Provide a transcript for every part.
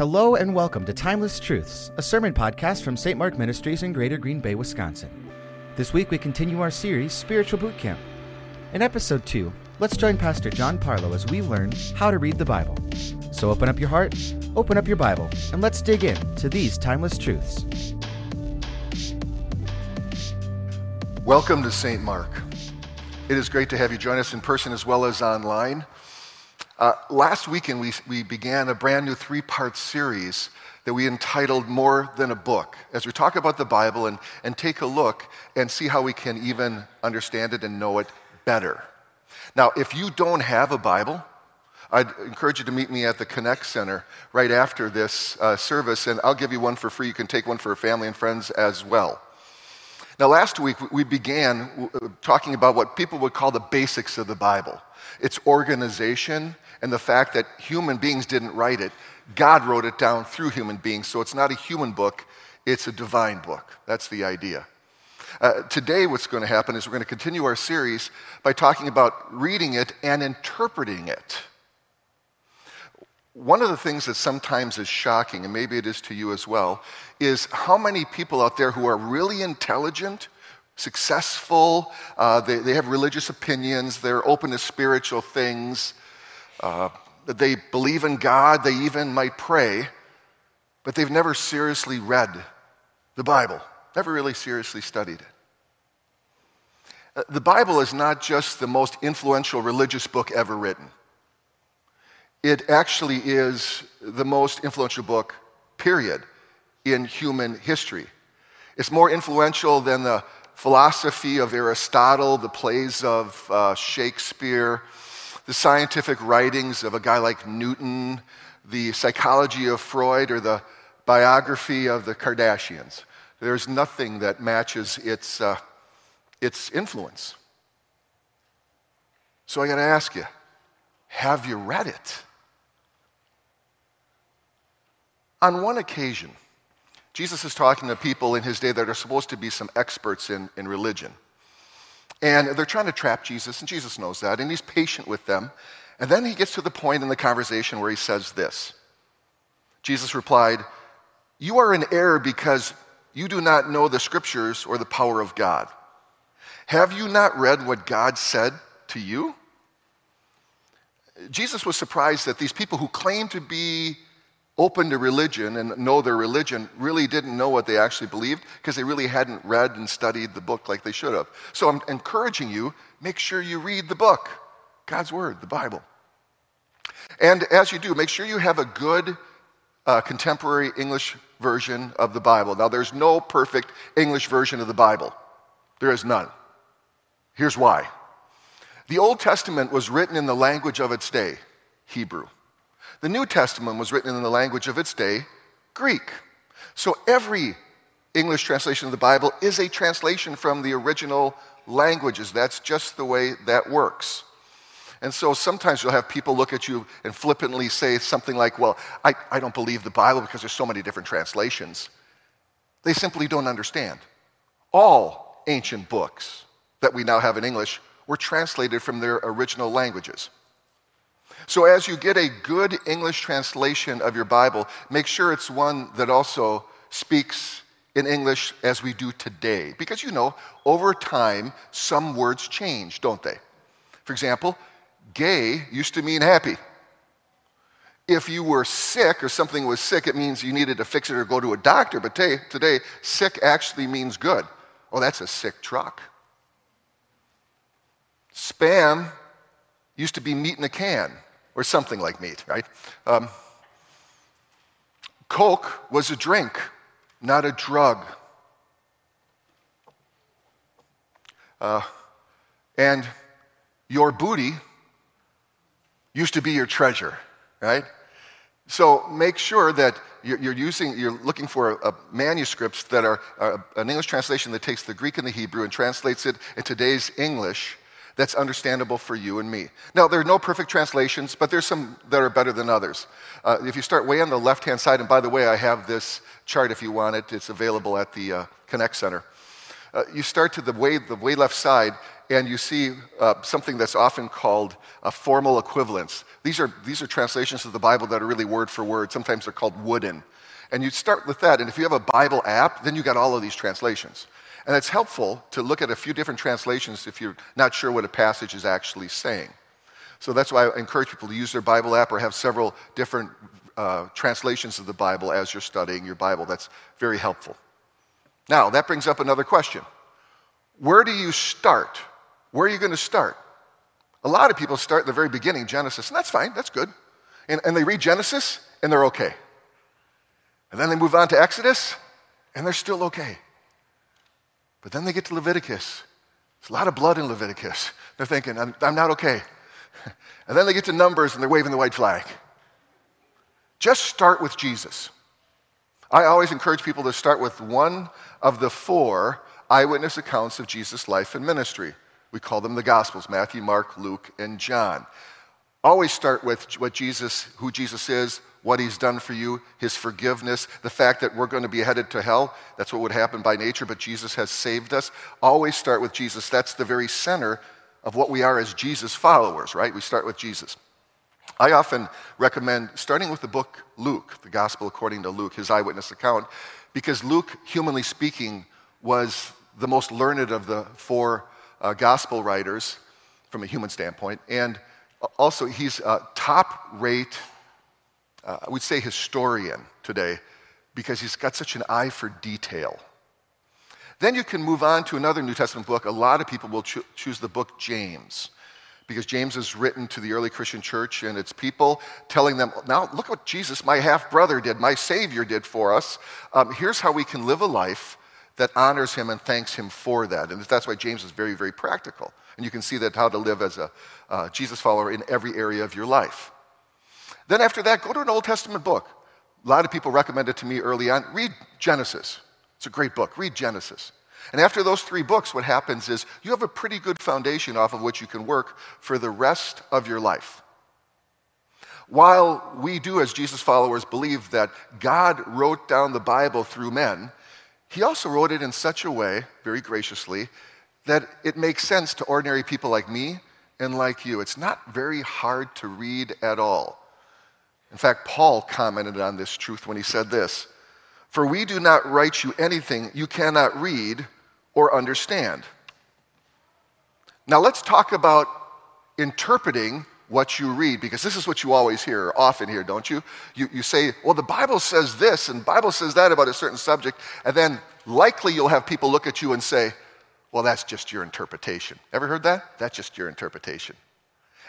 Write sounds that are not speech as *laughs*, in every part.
Hello and welcome to Timeless Truths, a sermon podcast from St. Mark Ministries in Greater Green Bay, Wisconsin. This week we continue our series, Spiritual Boot Camp. In episode 2, let's join Pastor John Parlow as we learn how to read the Bible. So open up your heart, open up your Bible, and let's dig in to these timeless truths. Welcome to St. Mark. It is great to have you join us in person as well as online. Uh, last weekend, we, we began a brand new three part series that we entitled More Than a Book, as we talk about the Bible and, and take a look and see how we can even understand it and know it better. Now, if you don't have a Bible, I'd encourage you to meet me at the Connect Center right after this uh, service, and I'll give you one for free. You can take one for family and friends as well. Now, last week we began uh, talking about what people would call the basics of the Bible its organization and the fact that human beings didn't write it. God wrote it down through human beings, so it's not a human book, it's a divine book. That's the idea. Uh, today, what's going to happen is we're going to continue our series by talking about reading it and interpreting it. One of the things that sometimes is shocking, and maybe it is to you as well, is how many people out there who are really intelligent, successful, uh, they, they have religious opinions, they're open to spiritual things, uh, they believe in God, they even might pray, but they've never seriously read the Bible, never really seriously studied it. Uh, the Bible is not just the most influential religious book ever written. It actually is the most influential book, period, in human history. It's more influential than the philosophy of Aristotle, the plays of uh, Shakespeare, the scientific writings of a guy like Newton, the psychology of Freud, or the biography of the Kardashians. There's nothing that matches its, uh, its influence. So I got to ask you have you read it? On one occasion, Jesus is talking to people in his day that are supposed to be some experts in, in religion. And they're trying to trap Jesus, and Jesus knows that, and he's patient with them. And then he gets to the point in the conversation where he says this Jesus replied, You are in error because you do not know the scriptures or the power of God. Have you not read what God said to you? Jesus was surprised that these people who claim to be open to religion and know their religion really didn't know what they actually believed because they really hadn't read and studied the book like they should have. So I'm encouraging you, make sure you read the book, God's Word, the Bible. And as you do, make sure you have a good uh, contemporary English version of the Bible. Now, there's no perfect English version of the Bible, there is none. Here's why the Old Testament was written in the language of its day, Hebrew. The New Testament was written in the language of its day, Greek. So every English translation of the Bible is a translation from the original languages. That's just the way that works. And so sometimes you'll have people look at you and flippantly say something like, Well, I, I don't believe the Bible because there's so many different translations. They simply don't understand. All ancient books that we now have in English were translated from their original languages. So, as you get a good English translation of your Bible, make sure it's one that also speaks in English as we do today. Because you know, over time, some words change, don't they? For example, gay used to mean happy. If you were sick or something was sick, it means you needed to fix it or go to a doctor. But today, today sick actually means good. Oh, that's a sick truck. Spam used to be meat in a can or something like meat, right? Um, Coke was a drink, not a drug. Uh, and your booty used to be your treasure, right? So make sure that you're, using, you're looking for manuscripts that are uh, an English translation that takes the Greek and the Hebrew and translates it in today's English that's understandable for you and me. Now, there are no perfect translations, but there's some that are better than others. Uh, if you start way on the left hand side, and by the way, I have this chart if you want it, it's available at the uh, Connect Center. Uh, you start to the way, the way left side, and you see uh, something that's often called a formal equivalence. These are, these are translations of the Bible that are really word for word. Sometimes they're called wooden. And you start with that, and if you have a Bible app, then you got all of these translations. And it's helpful to look at a few different translations if you're not sure what a passage is actually saying. So that's why I encourage people to use their Bible app or have several different uh, translations of the Bible as you're studying your Bible. That's very helpful. Now, that brings up another question Where do you start? Where are you going to start? A lot of people start at the very beginning, Genesis, and that's fine, that's good. And, and they read Genesis, and they're okay. And then they move on to Exodus, and they're still okay. But then they get to Leviticus. There's a lot of blood in Leviticus. They're thinking, I'm, I'm not okay. *laughs* And then they get to Numbers and they're waving the white flag. Just start with Jesus. I always encourage people to start with one of the four eyewitness accounts of Jesus' life and ministry. We call them the Gospels Matthew, Mark, Luke, and John. Always start with what Jesus, who Jesus is, what he's done for you, his forgiveness, the fact that we're going to be headed to hell. That's what would happen by nature, but Jesus has saved us. Always start with Jesus. That's the very center of what we are as Jesus followers, right? We start with Jesus. I often recommend starting with the book Luke, the Gospel according to Luke, his eyewitness account, because Luke, humanly speaking, was the most learned of the four uh, gospel writers from a human standpoint. And also, he's a top rate uh, I would say historian today because he's got such an eye for detail. Then you can move on to another New Testament book. A lot of people will cho- choose the book James because James is written to the early Christian church and it's people telling them, now look what Jesus, my half brother, did, my Savior did for us. Um, here's how we can live a life that honors him and thanks him for that. And that's why James is very, very practical. And you can see that how to live as a uh, Jesus follower in every area of your life. Then after that, go to an Old Testament book. A lot of people recommended to me early on read Genesis. It's a great book. Read Genesis. And after those three books, what happens is you have a pretty good foundation off of which you can work for the rest of your life. While we do, as Jesus followers, believe that God wrote down the Bible through men, he also wrote it in such a way, very graciously, that it makes sense to ordinary people like me and like you. It's not very hard to read at all. In fact, Paul commented on this truth when he said this For we do not write you anything you cannot read or understand. Now, let's talk about interpreting what you read because this is what you always hear or often hear don't you? you you say well the bible says this and bible says that about a certain subject and then likely you'll have people look at you and say well that's just your interpretation ever heard that that's just your interpretation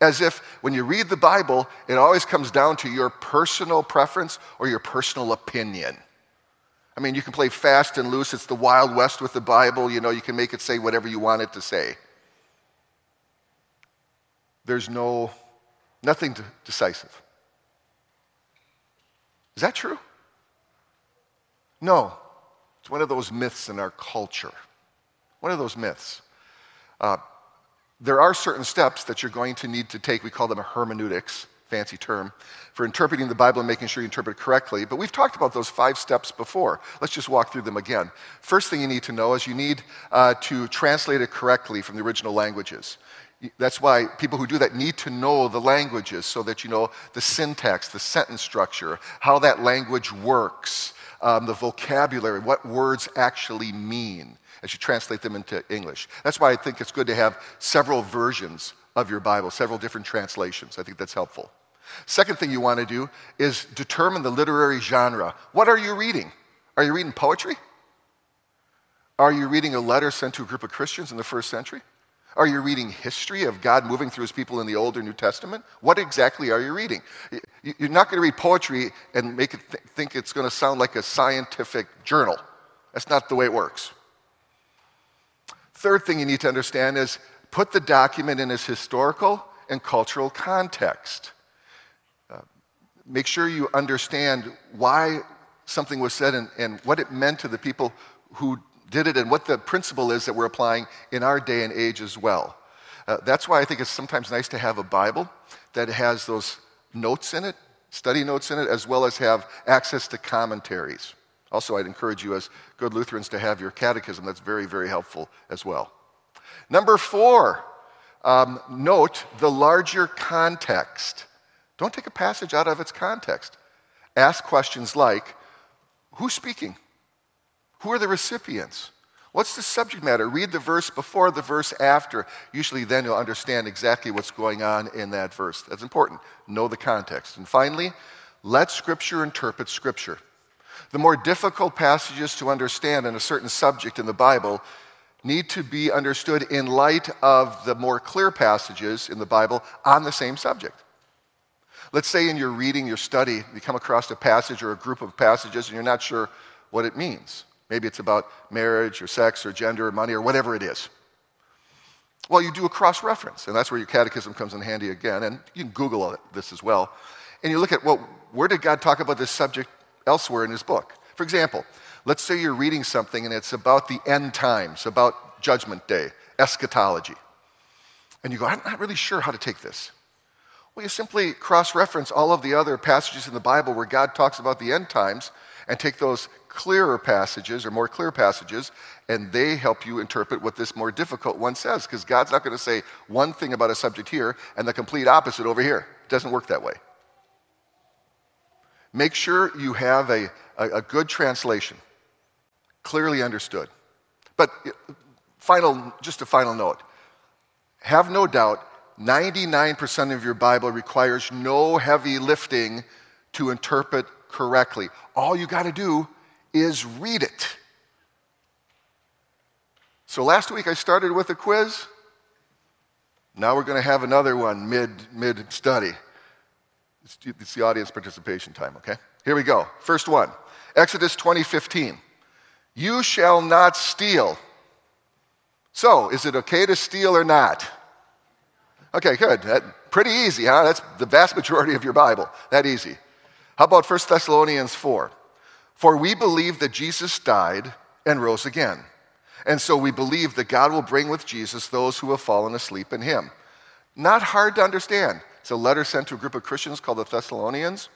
as if when you read the Bible, it always comes down to your personal preference or your personal opinion. I mean, you can play fast and loose. It's the Wild West with the Bible. You know, you can make it say whatever you want it to say. There's no, nothing decisive. Is that true? No. It's one of those myths in our culture. One of those myths. Uh, there are certain steps that you're going to need to take. We call them a hermeneutics, fancy term, for interpreting the Bible and making sure you interpret it correctly. But we've talked about those five steps before. Let's just walk through them again. First thing you need to know is you need uh, to translate it correctly from the original languages. That's why people who do that need to know the languages so that you know the syntax, the sentence structure, how that language works, um, the vocabulary, what words actually mean as you translate them into English. That's why I think it's good to have several versions of your Bible, several different translations. I think that's helpful. Second thing you want to do is determine the literary genre. What are you reading? Are you reading poetry? Are you reading a letter sent to a group of Christians in the first century? Are you reading history of God moving through his people in the Old or New Testament? What exactly are you reading? You're not going to read poetry and make it th- think it's going to sound like a scientific journal. That's not the way it works. Third thing you need to understand is put the document in its historical and cultural context. Uh, make sure you understand why something was said and, and what it meant to the people who did it and what the principle is that we're applying in our day and age as well. Uh, that's why I think it's sometimes nice to have a Bible that has those notes in it, study notes in it, as well as have access to commentaries. Also, I'd encourage you as good Lutherans to have your catechism. That's very, very helpful as well. Number four, um, note the larger context. Don't take a passage out of its context. Ask questions like Who's speaking? Who are the recipients? What's the subject matter? Read the verse before, the verse after. Usually, then you'll understand exactly what's going on in that verse. That's important. Know the context. And finally, let Scripture interpret Scripture. The more difficult passages to understand in a certain subject in the Bible need to be understood in light of the more clear passages in the Bible on the same subject. Let's say in your reading, your study, you come across a passage or a group of passages and you're not sure what it means. Maybe it's about marriage or sex or gender or money or whatever it is. Well, you do a cross reference, and that's where your catechism comes in handy again. And you can Google this as well. And you look at, well, where did God talk about this subject elsewhere in his book? For example, let's say you're reading something and it's about the end times, about judgment day, eschatology. And you go, I'm not really sure how to take this. Well, you simply cross reference all of the other passages in the Bible where God talks about the end times and take those clearer passages or more clear passages, and they help you interpret what this more difficult one says. Because God's not going to say one thing about a subject here and the complete opposite over here. It doesn't work that way. Make sure you have a, a, a good translation, clearly understood. But final, just a final note. Have no doubt 99% of your Bible requires no heavy lifting to interpret correctly. All you got to do is read it. So last week I started with a quiz. Now we're going to have another one mid mid study. It's, the audience participation time, okay? Here we go. First one. Exodus 20:15. You shall not steal. So, is it okay to steal or not? Okay, good. That, pretty easy, huh? That's the vast majority of your Bible. That easy. How about 1 Thessalonians 4? For we believe that Jesus died and rose again. And so we believe that God will bring with Jesus those who have fallen asleep in him. Not hard to understand. It's a letter sent to a group of Christians called the Thessalonians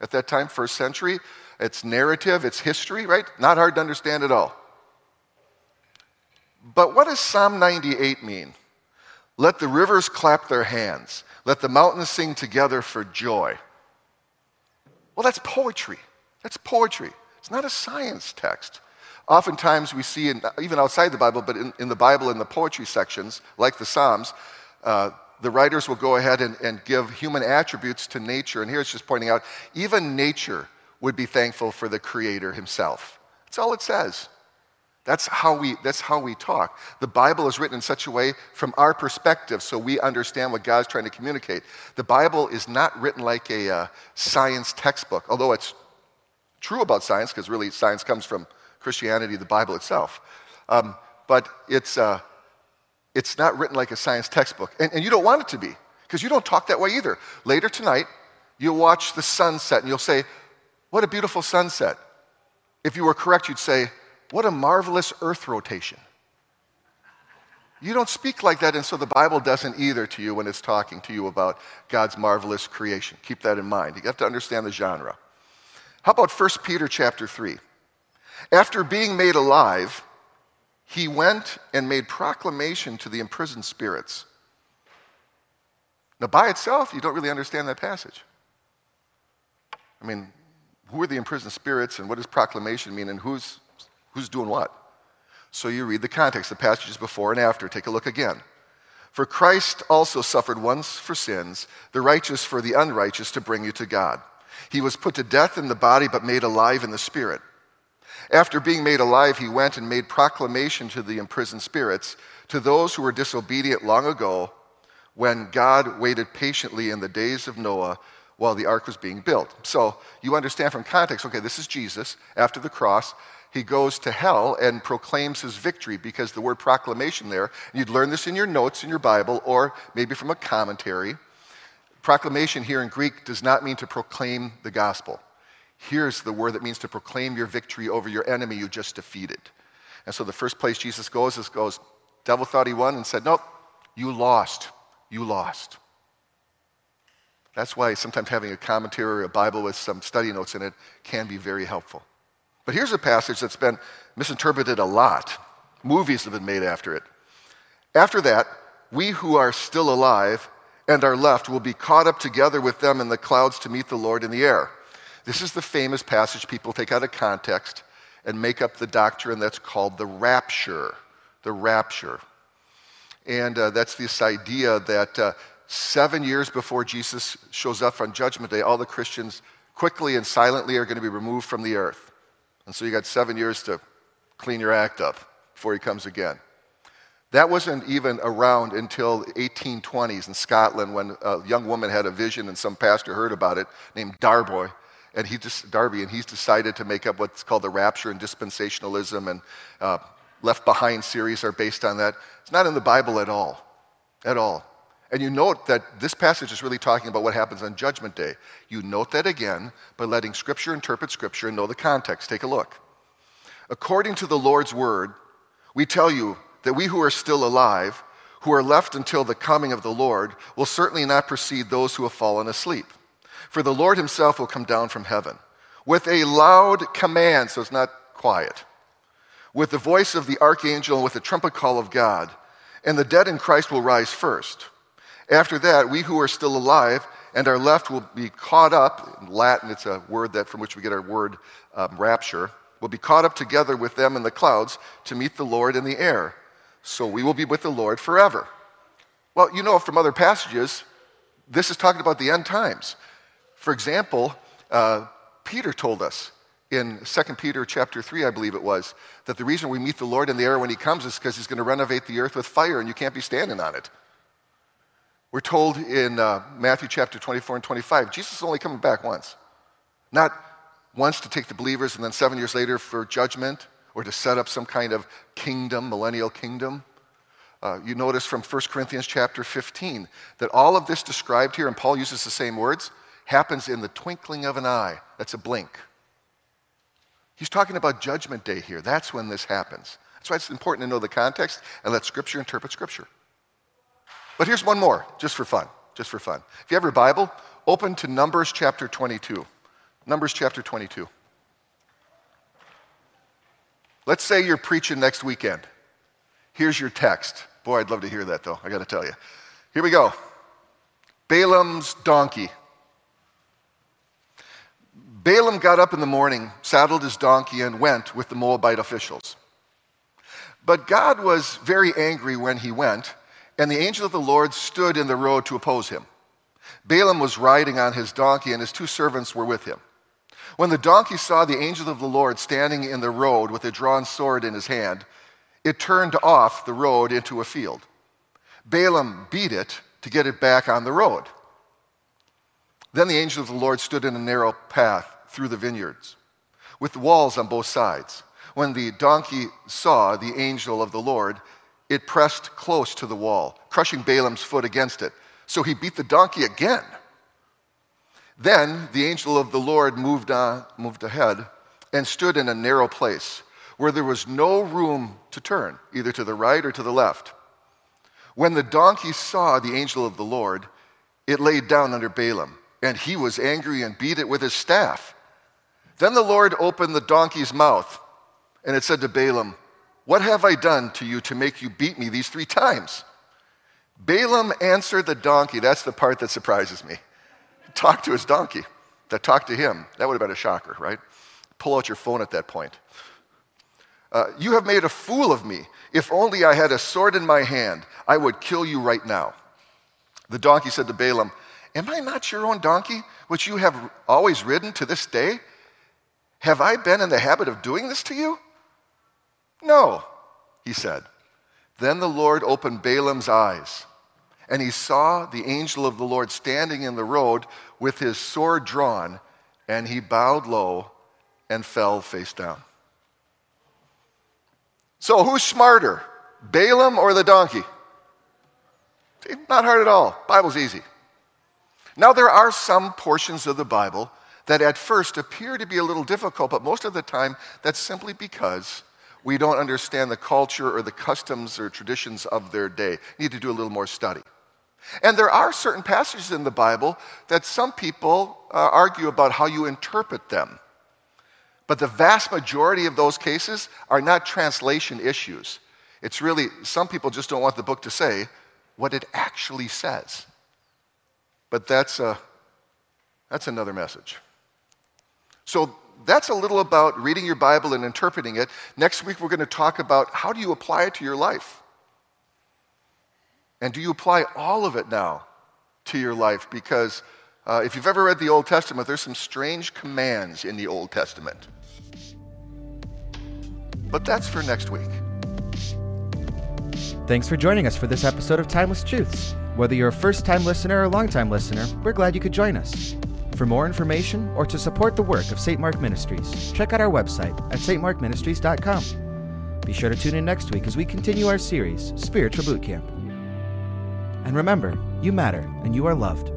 at that time, first century. It's narrative, it's history, right? Not hard to understand at all. But what does Psalm 98 mean? Let the rivers clap their hands, let the mountains sing together for joy. Well, that's poetry. That's poetry. It's not a science text. Oftentimes we see, in, even outside the Bible, but in, in, the Bible, in the poetry sections, like the Psalms, uh, the writers will go ahead and, and give human attributes to nature. And here it's just pointing out even nature would be thankful for the Creator Himself. That's all it says. That's how, we, that's how we talk. The Bible is written in such a way from our perspective so we understand what God's trying to communicate. The Bible is not written like a uh, science textbook, although it's true about science, because really science comes from Christianity, the Bible itself. Um, but it's, uh, it's not written like a science textbook. And, and you don't want it to be, because you don't talk that way either. Later tonight, you'll watch the sunset and you'll say, What a beautiful sunset. If you were correct, you'd say, what a marvelous earth rotation. You don't speak like that, and so the Bible doesn't either to you when it's talking to you about God's marvelous creation. Keep that in mind. You have to understand the genre. How about 1 Peter chapter 3? After being made alive, he went and made proclamation to the imprisoned spirits. Now, by itself, you don't really understand that passage. I mean, who are the imprisoned spirits, and what does proclamation mean, and who's Who's doing what? So you read the context, the passages before and after. Take a look again. For Christ also suffered once for sins, the righteous for the unrighteous, to bring you to God. He was put to death in the body, but made alive in the spirit. After being made alive, he went and made proclamation to the imprisoned spirits, to those who were disobedient long ago, when God waited patiently in the days of Noah while the ark was being built. So you understand from context okay, this is Jesus after the cross he goes to hell and proclaims his victory because the word proclamation there, you'd learn this in your notes in your Bible or maybe from a commentary. Proclamation here in Greek does not mean to proclaim the gospel. Here's the word that means to proclaim your victory over your enemy you just defeated. And so the first place Jesus goes is goes, devil thought he won and said, Nope, you lost. You lost. That's why sometimes having a commentary or a Bible with some study notes in it can be very helpful. But here's a passage that's been misinterpreted a lot. Movies have been made after it. After that, we who are still alive and are left will be caught up together with them in the clouds to meet the Lord in the air. This is the famous passage people take out of context and make up the doctrine that's called the rapture. The rapture. And uh, that's this idea that uh, seven years before Jesus shows up on Judgment Day, all the Christians quickly and silently are going to be removed from the earth. And so you got seven years to clean your act up before he comes again. That wasn't even around until 1820s in Scotland when a young woman had a vision and some pastor heard about it named Darboy. And he just, Darby, and he's decided to make up what's called the rapture and dispensationalism and uh, Left Behind series are based on that. It's not in the Bible at all. At all. And you note that this passage is really talking about what happens on Judgment Day. You note that again by letting Scripture interpret Scripture and know the context. Take a look. According to the Lord's word, we tell you that we who are still alive, who are left until the coming of the Lord, will certainly not precede those who have fallen asleep. For the Lord himself will come down from heaven with a loud command, so it's not quiet, with the voice of the archangel and with the trumpet call of God, and the dead in Christ will rise first. After that, we who are still alive and are left will be caught up. In Latin, it's a word that from which we get our word um, rapture. Will be caught up together with them in the clouds to meet the Lord in the air so we will be with the Lord forever. Well, you know from other passages, this is talking about the end times. For example, uh, Peter told us in 2 Peter chapter 3, I believe it was, that the reason we meet the Lord in the air when he comes is because he's going to renovate the earth with fire and you can't be standing on it. We're told in uh, Matthew chapter 24 and 25, Jesus is only coming back once. Not once to take the believers and then seven years later for judgment or to set up some kind of kingdom, millennial kingdom. Uh, you notice from 1 Corinthians chapter 15 that all of this described here, and Paul uses the same words, happens in the twinkling of an eye. That's a blink. He's talking about judgment day here. That's when this happens. That's why it's important to know the context and let Scripture interpret Scripture. But here's one more, just for fun. Just for fun. If you have your Bible, open to Numbers chapter 22. Numbers chapter 22. Let's say you're preaching next weekend. Here's your text. Boy, I'd love to hear that though, I got to tell you. Here we go Balaam's donkey. Balaam got up in the morning, saddled his donkey, and went with the Moabite officials. But God was very angry when he went, and the angel of the Lord stood in the road to oppose him. Balaam was riding on his donkey, and his two servants were with him. When the donkey saw the angel of the Lord standing in the road with a drawn sword in his hand, it turned off the road into a field. Balaam beat it to get it back on the road. Then the angel of the Lord stood in a narrow path through the vineyards, with walls on both sides. When the donkey saw the angel of the Lord, it pressed close to the wall, crushing Balaam's foot against it. So he beat the donkey again. Then the angel of the Lord moved, on, moved ahead and stood in a narrow place where there was no room to turn, either to the right or to the left. When the donkey saw the angel of the Lord, it laid down under Balaam, and he was angry and beat it with his staff. Then the Lord opened the donkey's mouth, and it said to Balaam, What have I done to you to make you beat me these three times? Balaam answered the donkey. That's the part that surprises me talk to his donkey, that talked to him. That would have been a shocker, right? Pull out your phone at that point. Uh, you have made a fool of me. If only I had a sword in my hand, I would kill you right now. The donkey said to Balaam, Am I not your own donkey, which you have always ridden to this day? Have I been in the habit of doing this to you? No, he said. Then the Lord opened Balaam's eyes and he saw the angel of the Lord standing in the road with his sword drawn, and he bowed low and fell face down. So, who's smarter, Balaam or the donkey? Not hard at all. Bible's easy. Now, there are some portions of the Bible that at first appear to be a little difficult, but most of the time that's simply because we don't understand the culture or the customs or traditions of their day. need to do a little more study. And there are certain passages in the Bible that some people uh, argue about how you interpret them. But the vast majority of those cases are not translation issues. It's really, some people just don't want the book to say what it actually says. But that's, a, that's another message. So that's a little about reading your Bible and interpreting it. Next week, we're going to talk about how do you apply it to your life? And do you apply all of it now to your life? Because uh, if you've ever read the Old Testament, there's some strange commands in the Old Testament. But that's for next week. Thanks for joining us for this episode of Timeless Truths. Whether you're a first time listener or a long time listener, we're glad you could join us. For more information or to support the work of St. Mark Ministries, check out our website at stmarkministries.com. Be sure to tune in next week as we continue our series, Spiritual Boot Camp. And remember, you matter and you are loved.